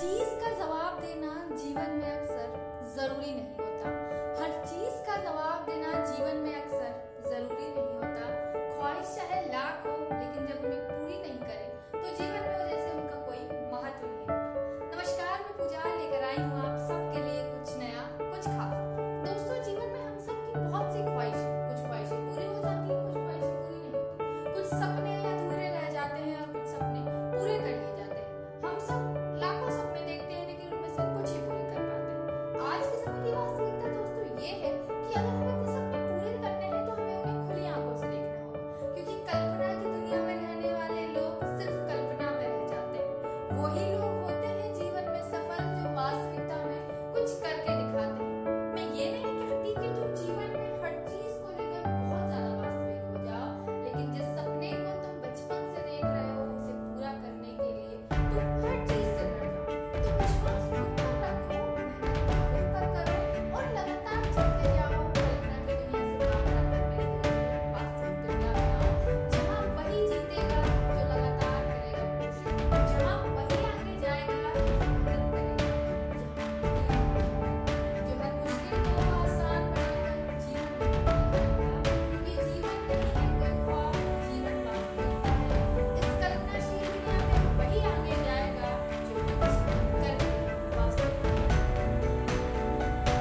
चीज़ का जवाब देना जीवन में अक्सर 我一路。